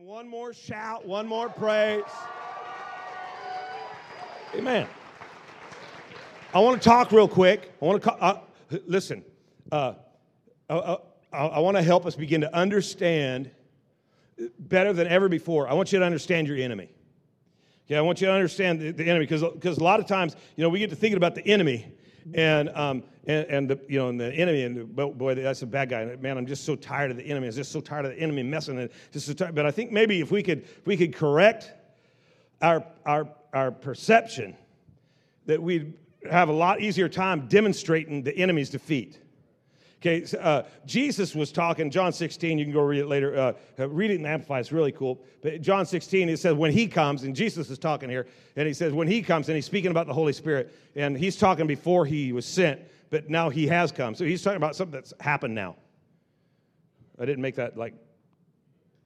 one more shout, one more praise. Amen. I want to talk real quick. I want to uh, listen. Uh, uh, I, I want to help us begin to understand better than ever before. I want you to understand your enemy. Okay, I want you to understand the, the enemy because because a lot of times, you know, we get to thinking about the enemy, and um, and, and the you know and the enemy and the, boy that's a bad guy. Man i'm just so tired of the enemy. I'm just so tired of the enemy messing and just so tired. but i think maybe if we could if we could correct our our our perception that we'd have a lot easier time demonstrating the enemy's defeat Okay, uh, Jesus was talking, John 16, you can go read it later. Uh, uh read it in Amplify, it's really cool. But John 16, it says, when he comes, and Jesus is talking here, and he says, when he comes, and he's speaking about the Holy Spirit, and he's talking before he was sent, but now he has come. So he's talking about something that's happened now. I didn't make that like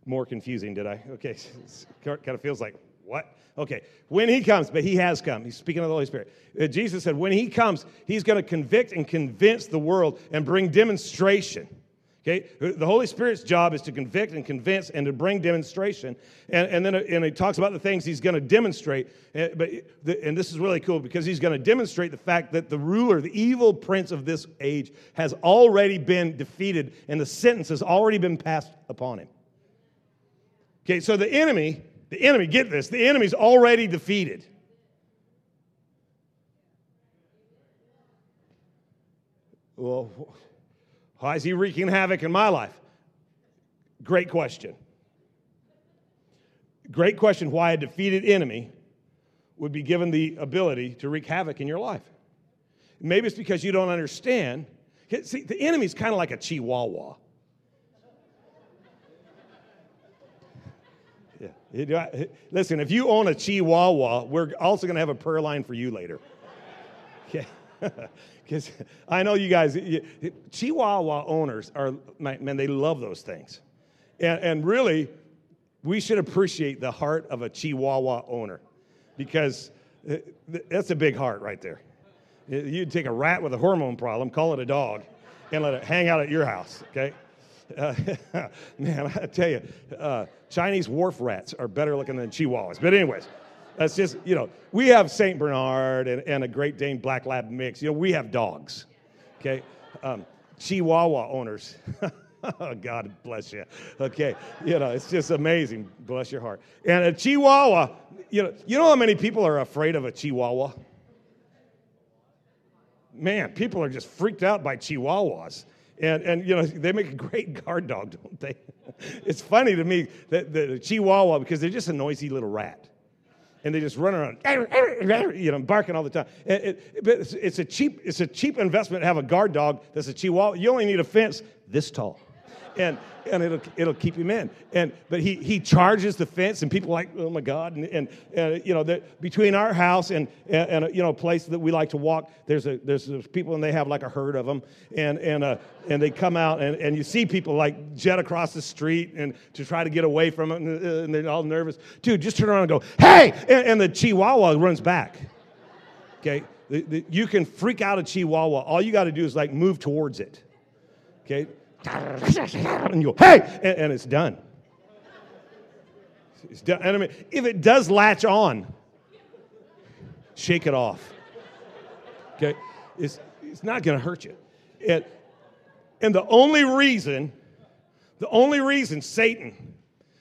more confusing, did I? Okay, kind of feels like, what? Okay, when he comes, but he has come. He's speaking of the Holy Spirit. Uh, Jesus said, when he comes, he's going to convict and convince the world and bring demonstration. Okay, the Holy Spirit's job is to convict and convince and to bring demonstration. And, and then and he talks about the things he's going to demonstrate. And, uh, but and this is really cool because he's going to demonstrate the fact that the ruler, the evil prince of this age, has already been defeated and the sentence has already been passed upon him. Okay, so the enemy, the enemy, get this, the enemy's already defeated. Well, why is he wreaking havoc in my life? Great question. Great question why a defeated enemy would be given the ability to wreak havoc in your life. Maybe it's because you don't understand. See, the enemy's kind of like a chihuahua. Listen, if you own a chihuahua, we're also going to have a prayer line for you later. Okay. Because I know you guys, Chihuahua owners are, man, they love those things. And, and really, we should appreciate the heart of a Chihuahua owner because uh, that's a big heart right there. You'd take a rat with a hormone problem, call it a dog, and let it hang out at your house, okay? Uh, man, I tell you, uh, Chinese wharf rats are better looking than Chihuahuas. But, anyways. That's just, you know, we have St. Bernard and, and a Great Dane Black Lab mix. You know, we have dogs, okay? Um, Chihuahua owners. oh, God bless you. Okay, you know, it's just amazing. Bless your heart. And a Chihuahua, you know, you know how many people are afraid of a Chihuahua? Man, people are just freaked out by Chihuahuas. And, and you know, they make a great guard dog, don't they? it's funny to me that the Chihuahua, because they're just a noisy little rat and they just run around, you know, barking all the time. It, it, it's, it's, a cheap, it's a cheap investment to have a guard dog that's a Chihuahua. You only need a fence this tall and and it'll it'll keep him in. And but he he charges the fence, and people like, oh my God! And and, and you know, the, between our house and, and, and you know a place that we like to walk, there's a there's, there's people and they have like a herd of them, and and uh, and they come out and, and you see people like jet across the street and to try to get away from it, and, uh, and they're all nervous. Dude, just turn around and go, hey! And, and the Chihuahua runs back. Okay, the, the, you can freak out a Chihuahua. All you got to do is like move towards it. Okay and you go, hey, and, and it's done. It's done. And I mean, if it does latch on, shake it off. Okay? It's, it's not going to hurt you. It, and the only reason, the only reason Satan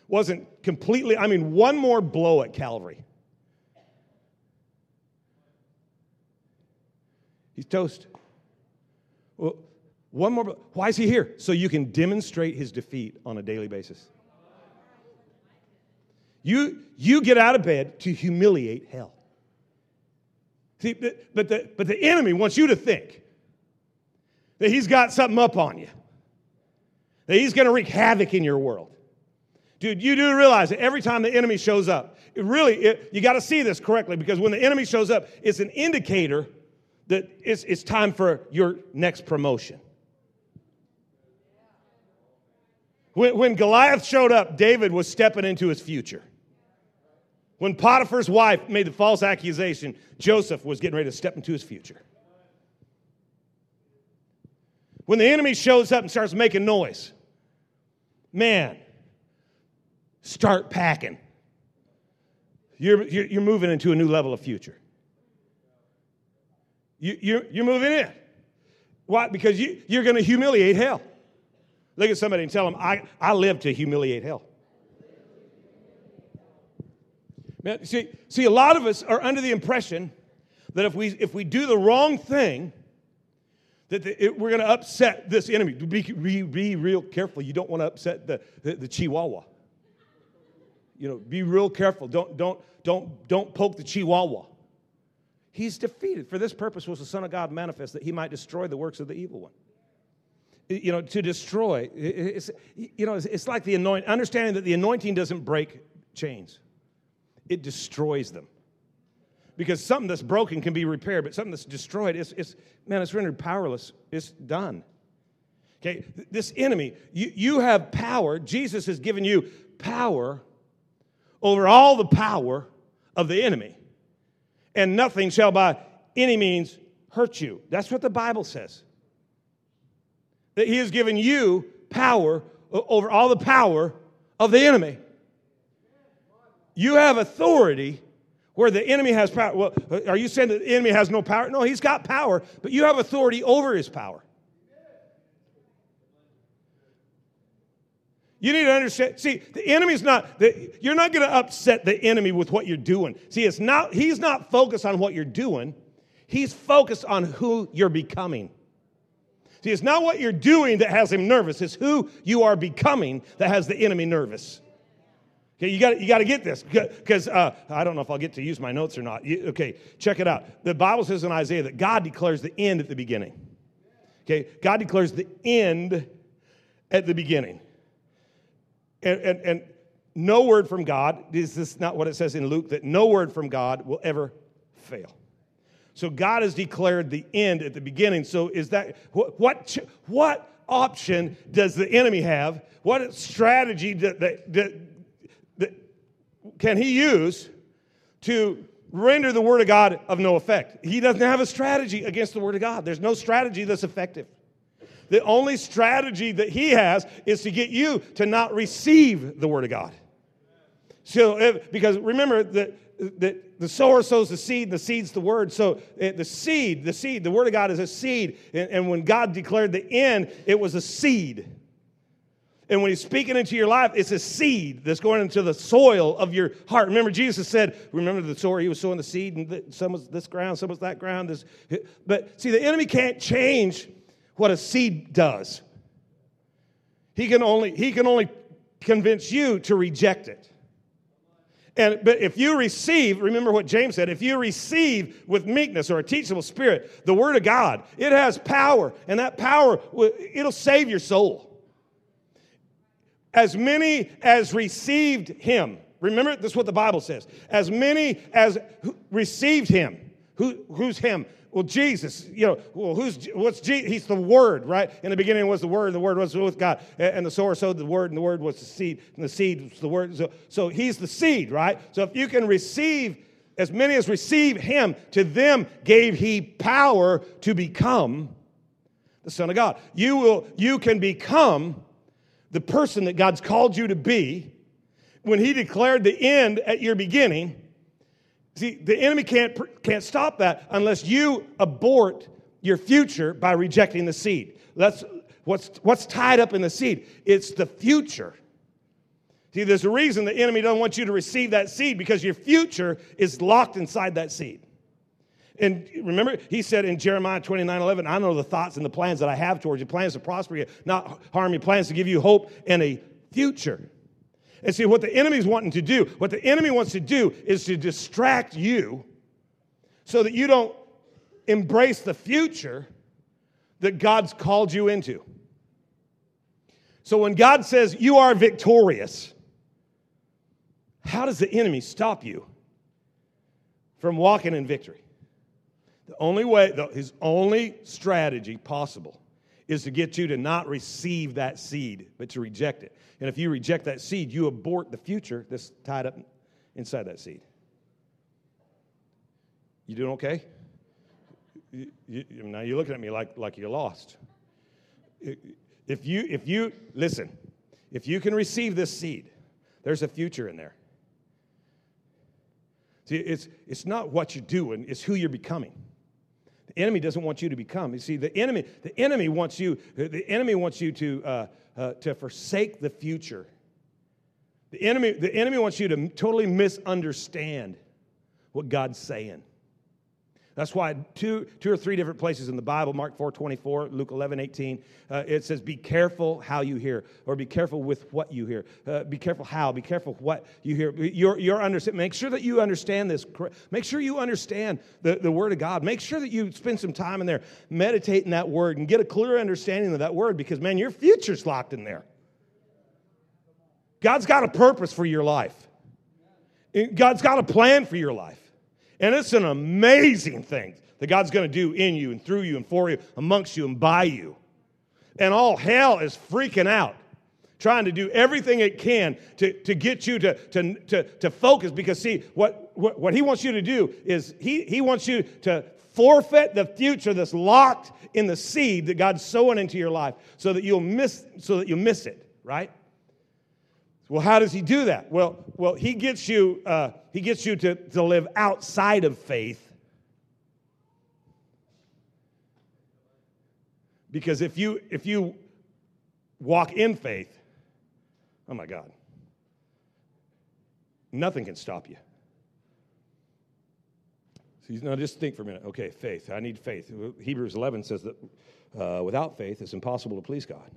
wasn't completely, I mean, one more blow at Calvary. He's toast. One more. Why is he here? So you can demonstrate his defeat on a daily basis. You, you get out of bed to humiliate hell. See, but the, but the enemy wants you to think that he's got something up on you, that he's going to wreak havoc in your world. Dude, you do realize that every time the enemy shows up, it really, it, you got to see this correctly because when the enemy shows up, it's an indicator that it's, it's time for your next promotion. When, when Goliath showed up, David was stepping into his future. When Potiphar's wife made the false accusation, Joseph was getting ready to step into his future. When the enemy shows up and starts making noise, man, start packing. You're, you're, you're moving into a new level of future. You, you're, you're moving in. Why? Because you, you're going to humiliate hell. Look at somebody and tell them, I, I live to humiliate hell. Man, see, see, a lot of us are under the impression that if we, if we do the wrong thing, that the, it, we're going to upset this enemy. Be, be, be real careful. You don't want to upset the, the, the chihuahua. You know, be real careful. Don't, don't, don't, don't poke the chihuahua. He's defeated. For this purpose was the Son of God manifest, that he might destroy the works of the evil one. You know, to destroy, it's, you know, it's, like the anointing, understanding that the anointing doesn't break chains, it destroys them. Because something that's broken can be repaired, but something that's destroyed, it's, it's man, it's rendered powerless. It's done. Okay, this enemy, you, you have power. Jesus has given you power over all the power of the enemy, and nothing shall by any means hurt you. That's what the Bible says. That He has given you power over all the power of the enemy. You have authority where the enemy has power. Well, uh, are you saying that the enemy has no power? No, he's got power, but you have authority over his power. You need to understand. See, the enemy's not, the, you're not going to upset the enemy with what you're doing. See, it's not, he's not focused on what you're doing, he's focused on who you're becoming. See, it's not what you're doing that has him nervous, it's who you are becoming that has the enemy nervous. Okay, you got you got to get this because uh, I don't know if I'll get to use my notes or not. You, okay, check it out. The Bible says in Isaiah that God declares the end at the beginning. Okay, God declares the end at the beginning. And, and, and no word from God, is this not what it says in Luke, that no word from God will ever fail. So God has declared the end at the beginning. So is that what what, what option does the enemy have? What strategy that, that, that, that can he use to render the word of God of no effect? He doesn't have a strategy against the word of God. There's no strategy that's effective. The only strategy that he has is to get you to not receive the word of God. So, if, because remember that the, the sower sows the seed, and the seed's the word. So eh, the seed, the seed, the word of God is a seed. And, when God declared the end, it was a seed. And when he's speaking into your life, it's a seed that's going into the soil of your heart. Remember, Jesus said, remember the story, he was sowing the seed, and some was this ground, some was that ground. This, but see, the enemy can't change what a seed does. He can only, he can only convince you to reject it. And, but if you receive, remember what James said, if you receive with meekness or a teachable spirit the word of God, it has power, and that power, it'll save your soul. As many as received him, remember, this is what the Bible says. As many as received him, who, who's him? Well, Jesus, you know, well, who's what's Jesus? He's the Word, right? In the beginning was the Word, and the Word was with God, and the sower sowed the Word, and the Word was the seed, and the seed was the Word. So, so He's the seed, right? So if you can receive as many as receive Him, to them gave He power to become the Son of God. You will, you can become the person that God's called you to be when He declared the end at your beginning See, the enemy can't, can't stop that unless you abort your future by rejecting the seed. That's what's, what's tied up in the seed. It's the future. See, there's a reason the enemy doesn't want you to receive that seed because your future is locked inside that seed. And remember, he said in Jeremiah 29 11, I know the thoughts and the plans that I have towards you plans to prosper you, not harm you, plans to give you hope and a future. And see, what the enemy's wanting to do, what the enemy wants to do is to distract you so that you don't embrace the future that God's called you into. So when God says you are victorious, how does the enemy stop you from walking in victory? The only way, his only strategy possible is to get you to not receive that seed, but to reject it. And if you reject that seed, you abort the future that's tied up inside that seed. You doing okay? You, you, now you're looking at me like, like you're lost. If you, if you, listen, if you can receive this seed, There's a future in there. See, it's, it's not what you're doing, it's who you're becoming. The enemy doesn't want you to become. You see, the enemy, the enemy wants you, the enemy wants you to, uh, uh, to forsake the future. The enemy, the enemy wants you to totally misunderstand what God's saying. That's why two, two or three different places in the Bible, Mark 4 24, Luke 11 18, uh, it says, Be careful how you hear, or be careful with what you hear. Uh, be careful how, be careful what you hear. Your, your understand, make sure that you understand this. Make sure you understand the, the Word of God. Make sure that you spend some time in there meditating that Word and get a clear understanding of that Word because, man, your future's locked in there. God's got a purpose for your life, God's got a plan for your life. And it's an amazing thing that God's going to do in you and through you and for you, amongst you and by you. And all hell is freaking out, trying to do everything it can to, to get you to, to, to, to focus. Because, see, what, what, what He wants you to do is he, he wants you to forfeit the future that's locked in the seed that God's sowing into your life so that you'll miss, so that you'll miss it, right? Well, how does he do that? Well, well, he gets you, uh, he gets you to, to live outside of faith. Because if you if you walk in faith, oh my God, nothing can stop you. Now just think for a minute. Okay, faith. I need faith. Hebrews 11 says that uh, without faith, it's impossible to please God.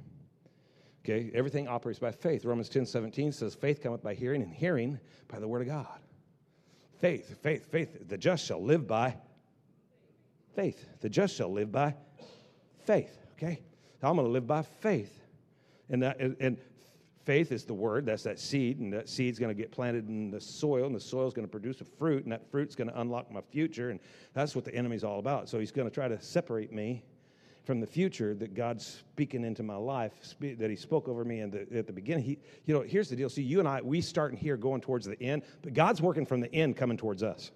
Okay, everything operates by faith. Romans 10 17 says, Faith cometh by hearing, and hearing by the word of God. Faith, faith, faith. The just shall live by faith. The just shall live by faith. Okay? So I'm going to live by faith. And, that, and faith is the word. That's that seed. And that seed's going to get planted in the soil. And the soil's going to produce a fruit. And that fruit's going to unlock my future. And that's what the enemy's all about. So he's going to try to separate me from the future that God's speaking into my life, that He spoke over me the, at the beginning. He, you know, here's the deal. See, you and I, we starting here going towards the end, but God's working from the end coming towards us.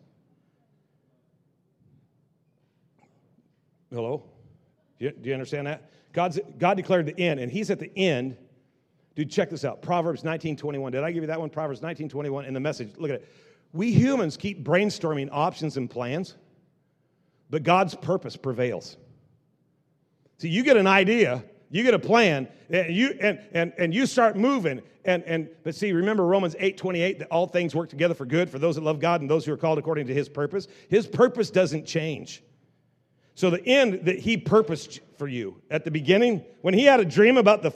Hello? Do you, do you understand that? God's, God declared the end, and He's at the end. Dude, check this out. Proverbs 19:21. Did I give you that one? Proverbs 19:21 in the message. Look at it. We humans keep brainstorming options and plans, but God's purpose prevails. See, you get an idea, you get a plan, and you and and, and you start moving. And and but see, remember Romans 8 28, that all things work together for good for those that love God and those who are called according to his purpose. His purpose doesn't change. So the end that he purposed for you at the beginning, when he had a dream about the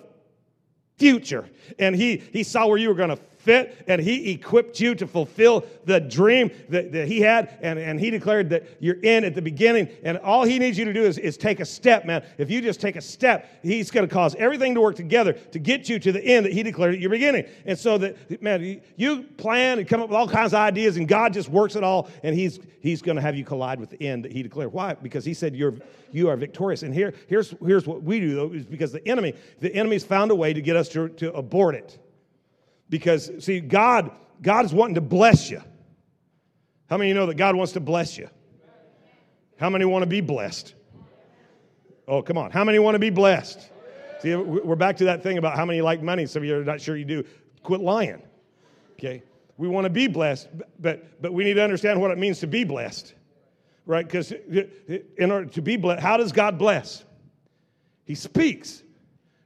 future and he he saw where you were going to fit and he equipped you to fulfill the dream that, that he had and, and he declared that you're in at the beginning and all he needs you to do is, is take a step man. If you just take a step he's going to cause everything to work together to get you to the end that he declared at your beginning. And so that man you plan and come up with all kinds of ideas and god just works it all and he's he's going to have you collide with the end that he declared. Why? Because he said you're you are victorious. And here here's here's what we do though is because the enemy the enemy's found a way to get us to, to abort it because, see, God, God is wanting to bless you. How many you know that God wants to bless you? How many want to be blessed? Oh, come on. How many want to be blessed? See, we're back to that thing about how many like money. Some of you are not sure you do. Quit lying. Okay? We want to be blessed, but, but we need to understand what it means to be blessed. Right? Because uh, uh, in order to be blessed, how does God bless? He speaks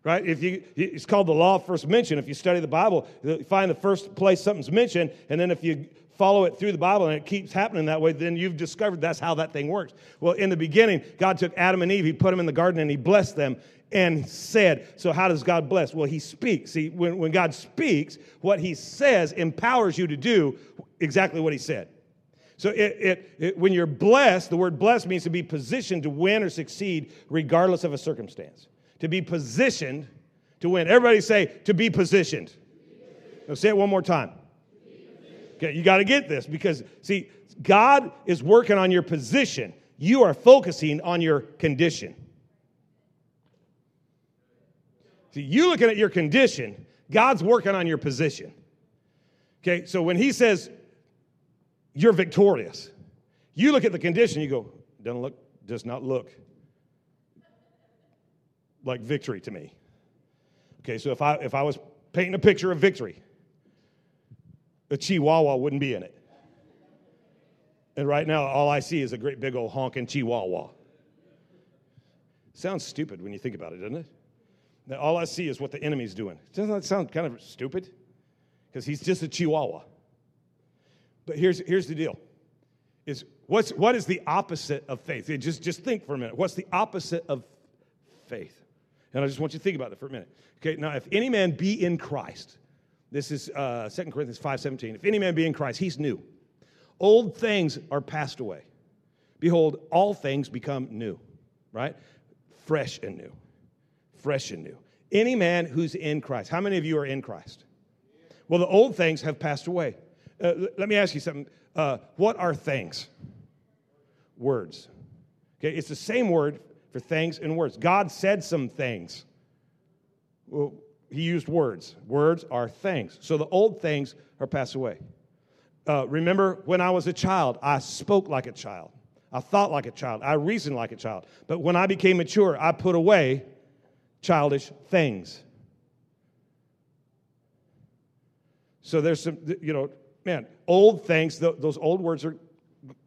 right? If you, it's called the law of first mention. If you study the Bible, you find the first place something's mentioned, and then if you follow it through the Bible and it keeps happening that way, then you've discovered that's how that thing works. Well, in the beginning, God took Adam and Eve, He put them in the garden, and He blessed them and said, So, how does God bless? Well, He speaks. See, when, when God speaks, what He says empowers you to do exactly what He said. So, it, it, it, when you're blessed, the word blessed means to be positioned to win or succeed regardless of a circumstance to be positioned to win. Everybody say, to be positioned. Now say it one more time. Okay, you got to get this because, see, God is working on your position. You are focusing on your condition. See, you looking at your condition, God's working on your position. Okay, so when He says you're victorious, you look at the condition, you go, doesn't look, does not look like victory to me. Okay, so if I if I was painting a picture of victory, a chihuahua wouldn't be in it. And right now, all I see is a great big old honking chihuahua. Sounds stupid when you think about it, doesn't it? Now, all I see is what the enemy's doing. Doesn't that sound kind of stupid? Because he's just a chihuahua. But here's, here's the deal. Is what's, what is the opposite of faith? Just, just think for a minute. What's the opposite of faith? And I just want you to think about that for a minute. Okay, now if any man be in Christ, this is uh, 2 Corinthians 5.17. If any man be in Christ, he's new. Old things are passed away. Behold, all things become new, right? Fresh and new. Fresh and new. Any man who's in Christ. How many of you are in Christ? Well, the old things have passed away. Uh, let me ask you something. Uh, what are things? Words. Okay, it's the same word for things and words. God said some things. Well, he used words. Words are things. So the old things are passed away. Uh, remember when I was a child, I spoke like a child. I thought like a child. I reasoned like a child. But when I became mature, I put away childish things. So there's some, you know, man, old things, those old words are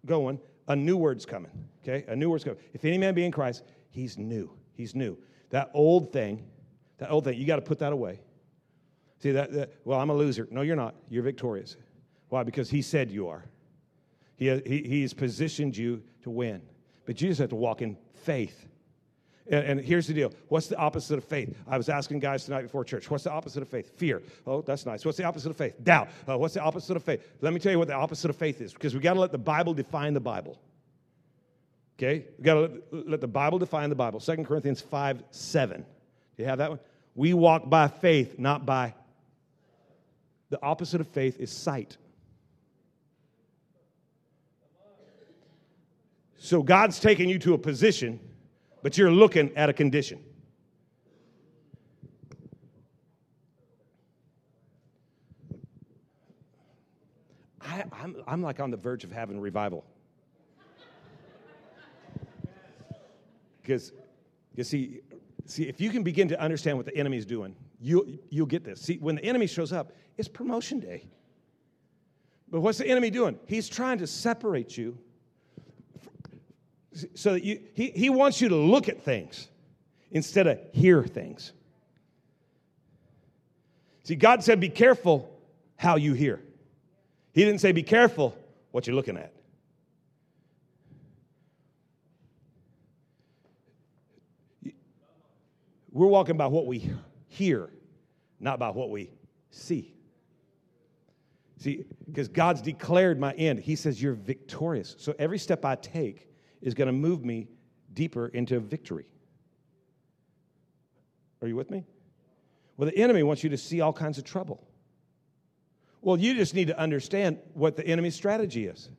going, a new word's coming, okay? A new word's coming. If any man be in Christ, he's new. He's new. That old thing, that old thing, you got to put that away. See, that, that, well, I'm a loser. No, you're not. You're victorious. Why? Because he said you are. He, he, he's positioned you to win. But you just have to walk in faith. And, and, here's the deal what's the opposite of faith? I was asking guys tonight before church, what's the opposite of faith? Fear. Oh, that's nice. What's the opposite of faith? Doubt. Uh, what's the opposite of faith? Let me tell you what the opposite of faith is because we got to let the Bible define the Bible. Okay? We got to let, let the Bible define the Bible. 2 Corinthians 5 7. Do you have that one? We walk by faith, not by. The opposite of faith is sight. So God's taking you to a position but you're looking at a condition. I, I'm, I'm like on the verge of having revival. Because, you see, see, if you can begin to understand what the enemy's doing, you, you'll get this. See, when the enemy shows up, it's promotion day. But what's the enemy doing? He's trying to separate you so that you, he, he wants you to look at things instead of hear things. See, God said, be careful how you hear. He didn't say, be careful what you're looking at. We're walking by what we hear, not by what we see. See, because God's declared my end. He says, You're victorious. So every step I take, is going to move me deeper into victory. Are you with me? Well, the enemy wants you to see all kinds of trouble. Well, you just need to understand what the enemy's strategy is.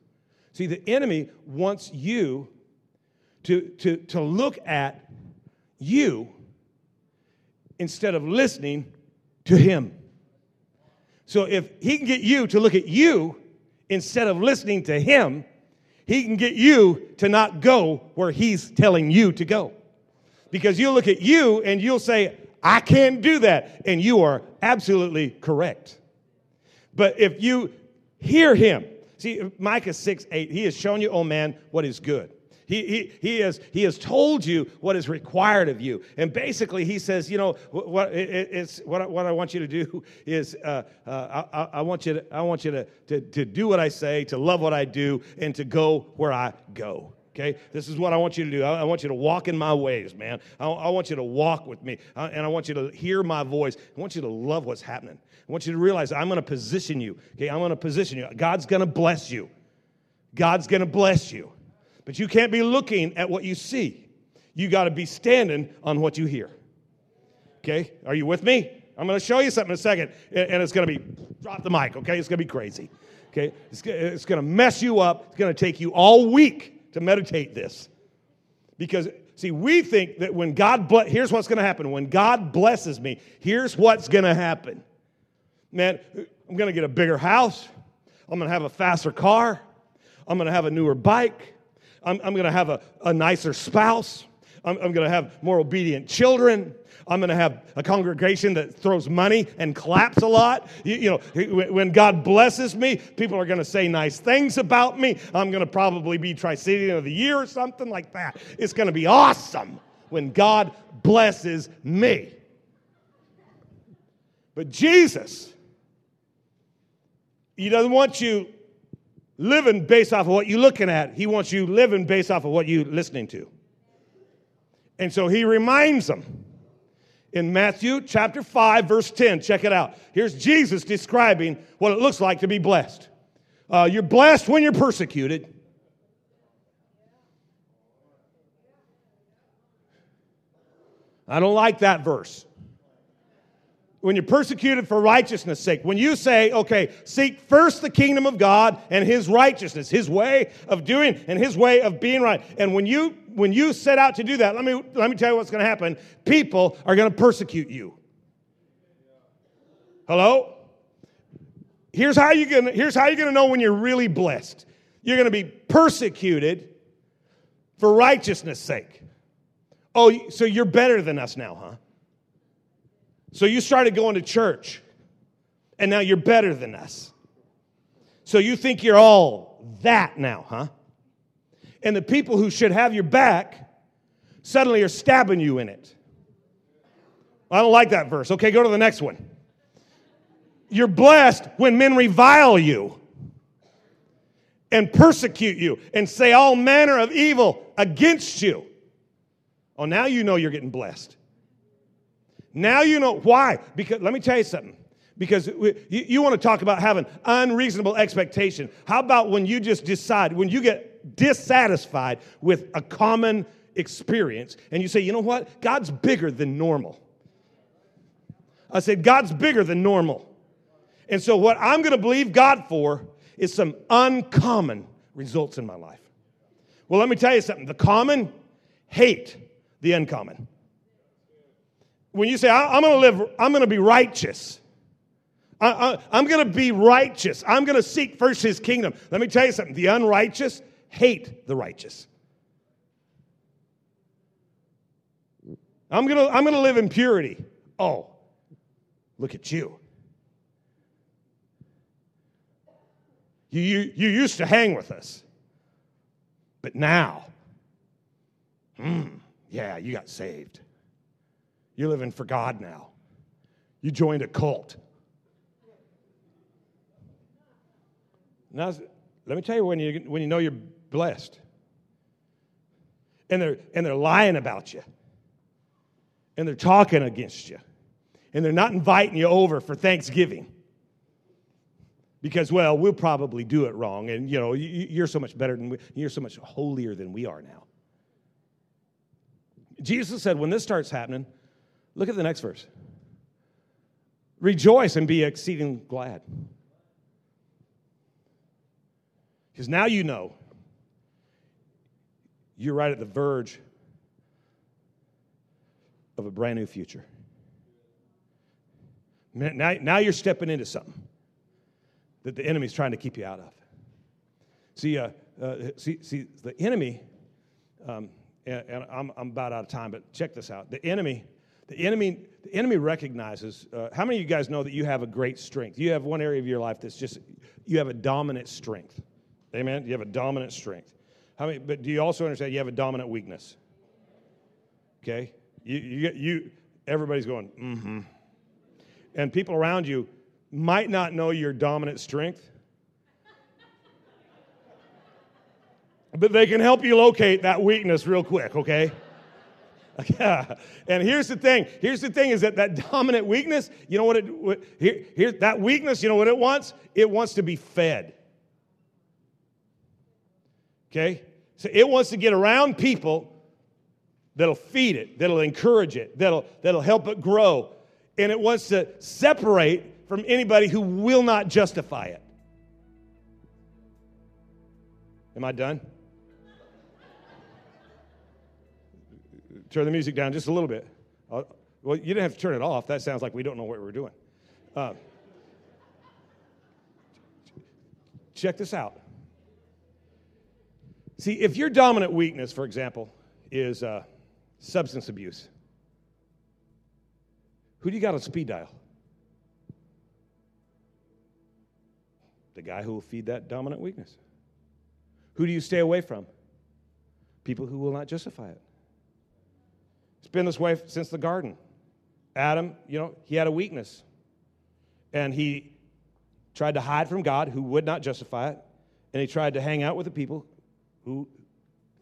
See, the enemy wants you to, to, to look at you instead of listening to him. So if he can get you to look at you instead of listening to him, he can get you to not go where he's telling you to go. Because you'll look at you and you'll say, I can't do that. And you are absolutely correct. But if you hear him, see, Micah 6 8, he has shown you, oh man, what is good. He, he, he, has, he has told you what is required of you. And basically, he says, you know, what, it, it's, what, what I want you to do is uh, uh, I, I, want you, to, I want you to, to, to do what I say, to love what I do, and to go where I go. Okay, this is what I want you to do. I, want you to walk in my ways, man. I, I want you to walk with me, and I want you to hear my voice. I want you to love what's happening. I want you to realize I'm going to position you. Okay, I'm going to position you. God's going to bless you. God's going to bless you. But you can't be looking at what you see. You got to be standing on what you hear. Okay? Are you with me? I'm going to show you something in a second, and it's going to be drop the mic, okay? It's going to be crazy. Okay? It's, it's going to mess you up. It's going to take you all week to meditate this. Because, see, we think that when God, here's what's going to happen. When God blesses me, here's what's going to happen. Man, I'm going to get a bigger house. I'm going to have a faster car. I'm going to have a newer bike. I'm, I'm going to have a, a nicer spouse. I'm, I'm going to have more obedient children. I'm going to have a congregation that throws money and claps a lot. You, you know, when God blesses me, people are going to say nice things about me. I'm going to probably be Tri-City of the Year or something like that. It's going to be awesome when God blesses me. But Jesus, He doesn't want you living based off of what you're looking at. He wants you living based off of what you're listening to. And so He reminds them in Matthew chapter 5, verse 10. Check it out. Here's Jesus describing what it looks like to be blessed. Uh, you're blessed when you're persecuted. I don't like that verse. When you're persecuted for righteousness' sake, when you say, okay, seek first the kingdom of God and his righteousness, his way of doing and his way of being right. And when you when you set out to do that, let me let me tell you what's going to happen. People are going to persecute you. Hello? Here's how you're gonna here's how you're going to know when you're really blessed. You're going to be persecuted for righteousness' sake. Oh, so you're better than us now, huh? So you started going to church, and now you're better than us. So you think you're all that now, huh? And the people who should have your back suddenly are stabbing you in it. I don't like that verse. Okay, go to the next one. You're blessed when men revile you and persecute you and say all manner of evil against you. Oh, now you know you're getting blessed. Now you know why. Because let me tell you something. Because we, you, you want to talk about having unreasonable expectation. How about when you just decide, when you get dissatisfied with a common experience and you say, you know what? God's bigger than normal. I said, God's bigger than normal. And so, what I'm going to believe God for is some uncommon results in my life. Well, let me tell you something the common hate the uncommon. When you say, I'm going to live, I'm going to be righteous. I, am going to be righteous. I'm going to seek first his kingdom. Let me tell you something the unrighteous hate the righteous. I'm going to, I'm going to live in purity. Oh, look at you. You, you. you used to hang with us, but now, hmm. Yeah, you got saved. You're living for God now. You joined a cult. Now, let me tell you when you, when you know you're blessed. And they're, and they're lying about you. And they're talking against you. And they're not inviting you over for Thanksgiving. Because, well, we'll probably do it wrong. And, you know, you're so much better than we, you're so much holier than we are now. Jesus said, when this starts happening, look at the next verse. Rejoice and be exceeding glad. Because now you know you're right at the verge of a brand new future. Now, now you're stepping into something that the enemy's trying to keep you out of. See, uh, uh, see, see, the enemy. Um, and, and I'm, I'm, about out of time, but check this out. The enemy, the enemy, the enemy recognizes. Uh, how many of you guys know that you have a great strength? You have one area of your life that's just you have a dominant strength. Amen. You have a dominant strength. How many? But do you also understand you have a dominant weakness? Okay. You, you, you everybody's going. Mm-hmm. And people around you might not know your dominant strength but they can help you locate that weakness real quick, okay? And here's the thing. Here's the thing is that that dominant weakness, you know what it what, here, here that weakness, you know what it wants? It wants to be fed. Okay? So it wants to get around people that'll feed it, that'll encourage it, that'll that'll help it grow. And it wants to separate from anybody who will not justify it. Am I done? Turn the music down just a little bit. Uh, well, you didn't have to turn it off. That sounds like we don't know what we're doing. Uh, check this out. See, if your dominant weakness, for example, is uh, Substance abuse. Who do you got on speed dial? The guy who will feed that dominant weakness. Who do you stay away from? People who will not justify it. It's been this way since the garden. Adam, you know, he had a weakness. And he tried to hide from God who would not justify it. And he tried to hang out with the people who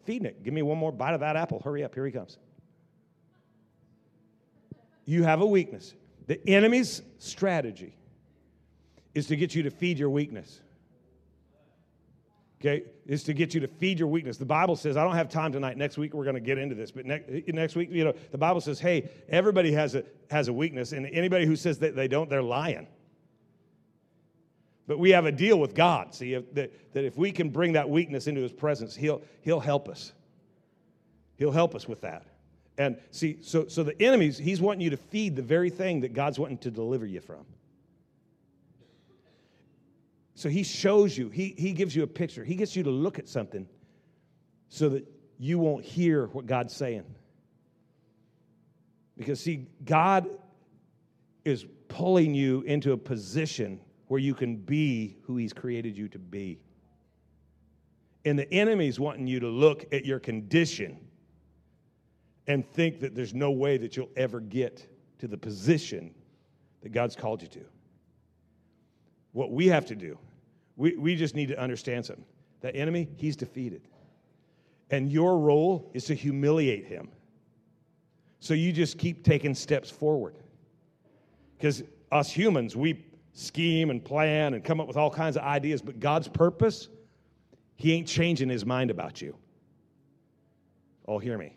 feeding it. Give me one more bite of that apple. Hurry up, here he comes. You have a weakness. The enemy's strategy is to get you to feed your weakness. Okay, is to get you to feed your weakness. The Bible says, I don't have time tonight. Next week we're going to get into this, but ne- next week, you know, the Bible says, hey, everybody has a has a weakness, and anybody who says that they don't, they're lying. But we have a deal with God. See, if, that, that if we can bring that weakness into His presence, He'll He'll help us. He'll help us with that. And see, so so the enemies, He's wanting you to feed the very thing that God's wanting to deliver you from. So he shows you, he, he gives you a picture. He gets you to look at something so that you won't hear what God's saying. Because, see, God is pulling you into a position where you can be who he's created you to be. And the enemy's wanting you to look at your condition and think that there's no way that you'll ever get to the position that God's called you to. What we have to do, we, we just need to understand something. That enemy, he's defeated. And your role is to humiliate him. So you just keep taking steps forward. Because us humans, we scheme and plan and come up with all kinds of ideas, but God's purpose, he ain't changing his mind about you. Oh, hear me.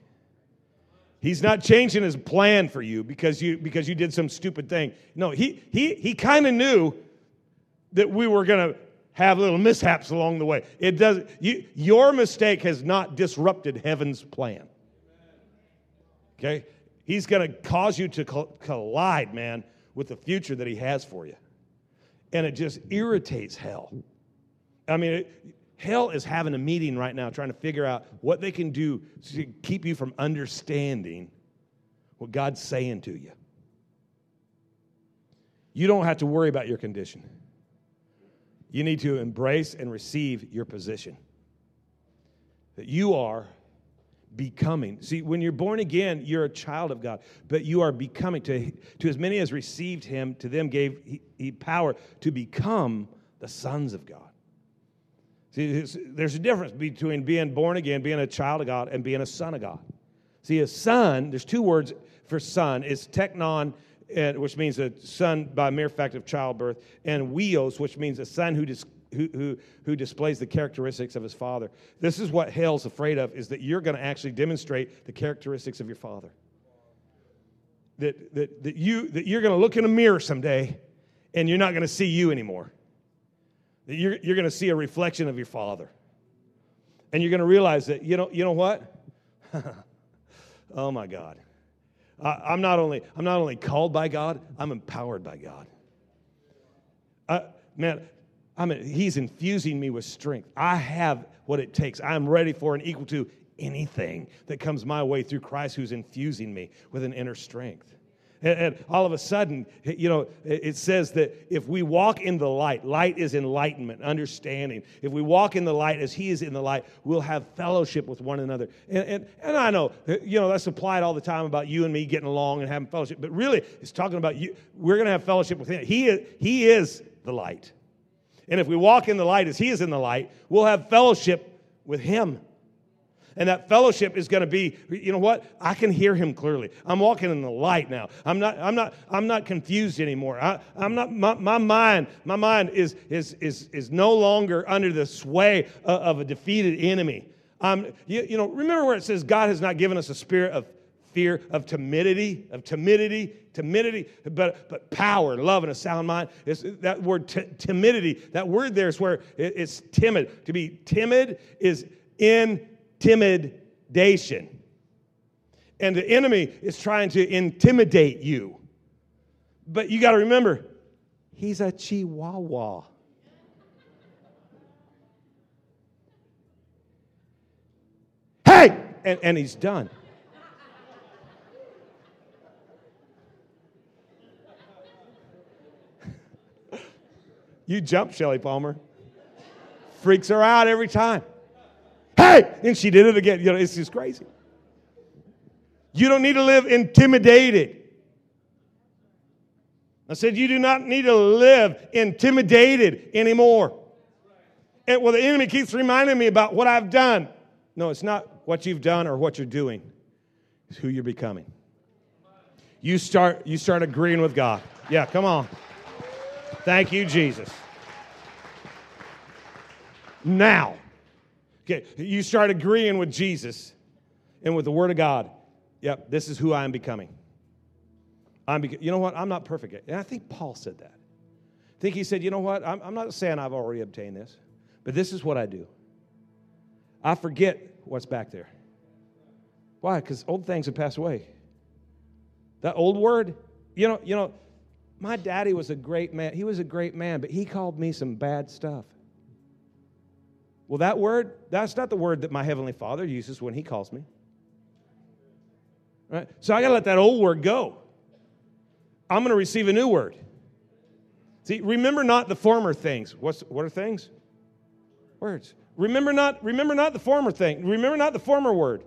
He's not changing his plan for you because you because you did some stupid thing. No, he he he kind of knew that we were going to have little mishaps along the way. It does you, your mistake has not disrupted heaven's plan. Okay? He's going to cause you to collide, man, with the future that he has for you. And it just irritates hell. I mean, it, hell is having a meeting right now trying to figure out what they can do to keep you from understanding what God's saying to you. You don't have to worry about your condition. You need to embrace and receive your position. That you are becoming. See, when you're born again, you're a child of God, but you are becoming. To, to as many as received him, to them gave he, he power to become the sons of God. See, there's a difference between being born again, being a child of God, and being a son of God. See, a son, there's two words for son, is teknon and, which means a son by mere fact of childbirth, and huios, which means a son who, dis, who, who, who displays the characteristics of his father. This is what hell's afraid of, is that you're going to actually demonstrate the characteristics of your father. That, that, that, you, that you're going to look in a mirror someday and you're not going to see you anymore. That you're, you're going to see a reflection of your father. And you're going to realize that, you know, you know what? oh my God. I, am not only I'm not only called by God, I'm empowered by God. Man, I mean, He's infusing me with strength. I have what it takes. I'm ready for and equal to anything that comes my way through Christ, who's infusing me with an inner strength. And, and, all of a sudden, you know, it says that if we walk in the light, light is enlightenment, understanding. If we walk in the light as He is in the light, we'll have fellowship with one another. And, and, and I know, uh, you know, that's applied all the time about you and me getting along and having fellowship, but really, it's talking about you. We're going to have fellowship with Him. He is, he is the light. And if we walk in the light as He is in the light, we'll have fellowship with Him. And that fellowship is going to be, you know what? I can hear him clearly. I'm walking in the light now. I'm not, I'm not, I'm not confused anymore. I, am not, my, my, mind, my mind is, is, is, is no longer under the sway of, of a defeated enemy. Um, you, you know, remember where it says God has not given us a spirit of fear, of timidity, of timidity, timidity, but, but power, love, and a sound mind. It's, that word t- timidity, that word there is where it, it's timid. To be timid is in intimidation. And the enemy is trying to intimidate you. But you got to remember, he's a chihuahua. hey! And, and he's done. you jump, Shelly Palmer. Freaks her out every time. Hey! And she did it again. You know, it's just crazy. You don't need to live intimidated. I said, You do not need to live intimidated anymore. And, well, the enemy keeps reminding me about what I've done. No, it's not what you've done or what you're doing, it's who you're becoming. You start, you start agreeing with God. Yeah, come on. Thank you, Jesus. Now, okay, you start agreeing with Jesus and with the Word of God. Yep, this is who I am becoming. I'm, beca- you know what? I'm not perfect yet. And I think Paul said that. I think he said, you know what? I'm, I'm not saying I've already obtained this, but this is what I do. I forget what's back there. Why? Because old things have passed away. That old word, you know, you know, my daddy was a great man. He was a great man, but he called me some bad stuff. Well, that word, that's not the word that my heavenly Father uses when he calls me. Right? So I got to let that old word go. I'm going to receive a new word. See, remember not the former things. What's, what are things? Words. Remember not, remember not the former thing. Remember not the former word.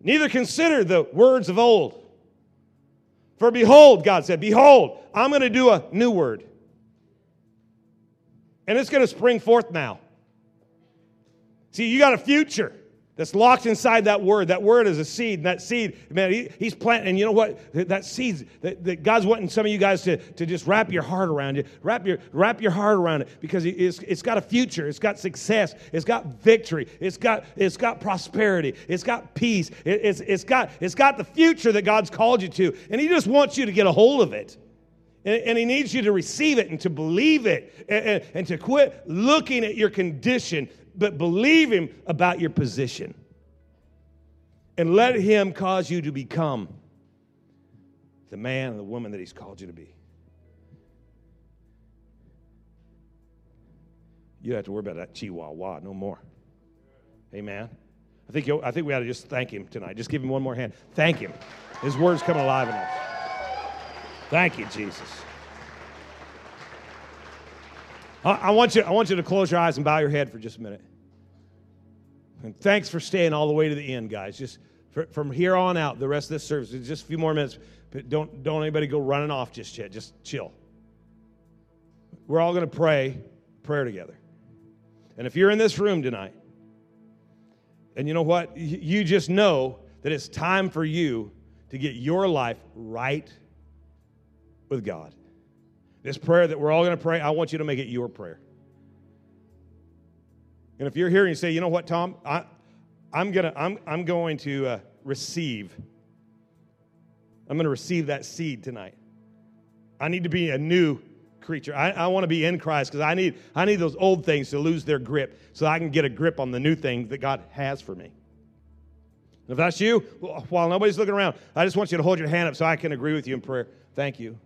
Neither consider the words of old. For behold, God said, Behold, I'm going to do a new word. And it's going to spring forth now. See, you got a future that's locked inside that word. That word is a seed. And that seed, man, he, he's planting. And you know what? That seed, that, that, God's wanting some of you guys to, to just wrap your heart around it. Wrap your, wrap your heart around it because it's, it's got a future. It's got success. It's got victory. It's got, it's got prosperity. It's got peace. It, it's, it's, got, it's got the future that God's called you to. And he just wants you to get a hold of it. And, and he needs you to receive it and to believe it and, and, and to quit looking at your condition but believe him about your position. And let him cause you to become the man and the woman that he's called you to be. You don't have to worry about that chihuahua no more. Amen. I think, I think we ought to just thank him tonight. Just give him one more hand. Thank him. His word's coming alive in us. Thank you, Jesus. I want, you, I want you to close your eyes and bow your head for just a minute. And thanks for staying all the way to the end, guys. Just for, from here on out, the rest of this service, just a few more minutes. But don't, don't anybody go running off just yet. Just chill. We're all going to pray prayer together. And if you're in this room tonight, and you know what? You just know that it's time for you to get your life right with God. This prayer that we're all going to pray, I want you to make it your prayer. And if you're here and you say, you know what, Thom, I, I'm, gonna, I'm, I'm going to uh, receive. I'm going to receive that seed tonight. I need to be a new creature. I, I want to be in Christ because I need, I need those old things to lose their grip so I can get a grip on the new things that God has for me. if that's you, while nobody's looking around, I just want you to hold your hand up so I can agree with you in prayer. Thank you.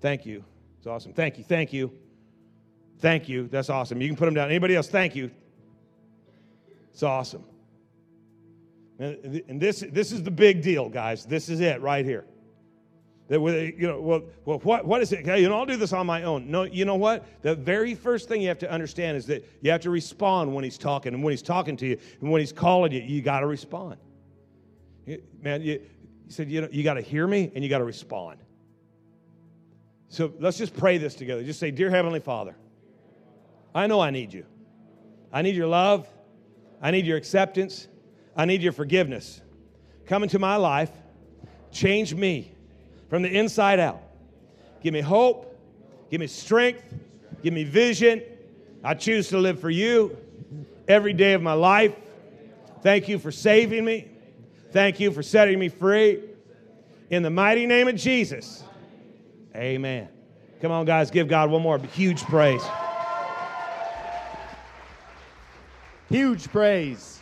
Thank you. It's awesome. Thank you. Thank you. Thank you. That's awesome. You can put them down. Anybody else? Thank you. It's awesome. And this, this is the big deal, guys. This is it right here. That with, you know, well, well what, what is it? You know, I'll do this on my own. No, you know what? The very first thing you have to understand is that you have to respond when he's talking. And when he's talking to you and when he's calling you, you got to respond. Man, you, you said, you know, you got to hear me and you got to respond. So let's just pray this together. Just say, Dear Heavenly Father, I know I need you. I need your love. I need your acceptance. I need your forgiveness. Come into my life. Change me from the inside out. Give me hope. Give me strength. Give me vision. I choose to live for you every day of my life. Thank you for saving me. Thank you for setting me free. In the mighty name of Jesus. Amen. Come on, guys, give God one more huge praise. Huge praise.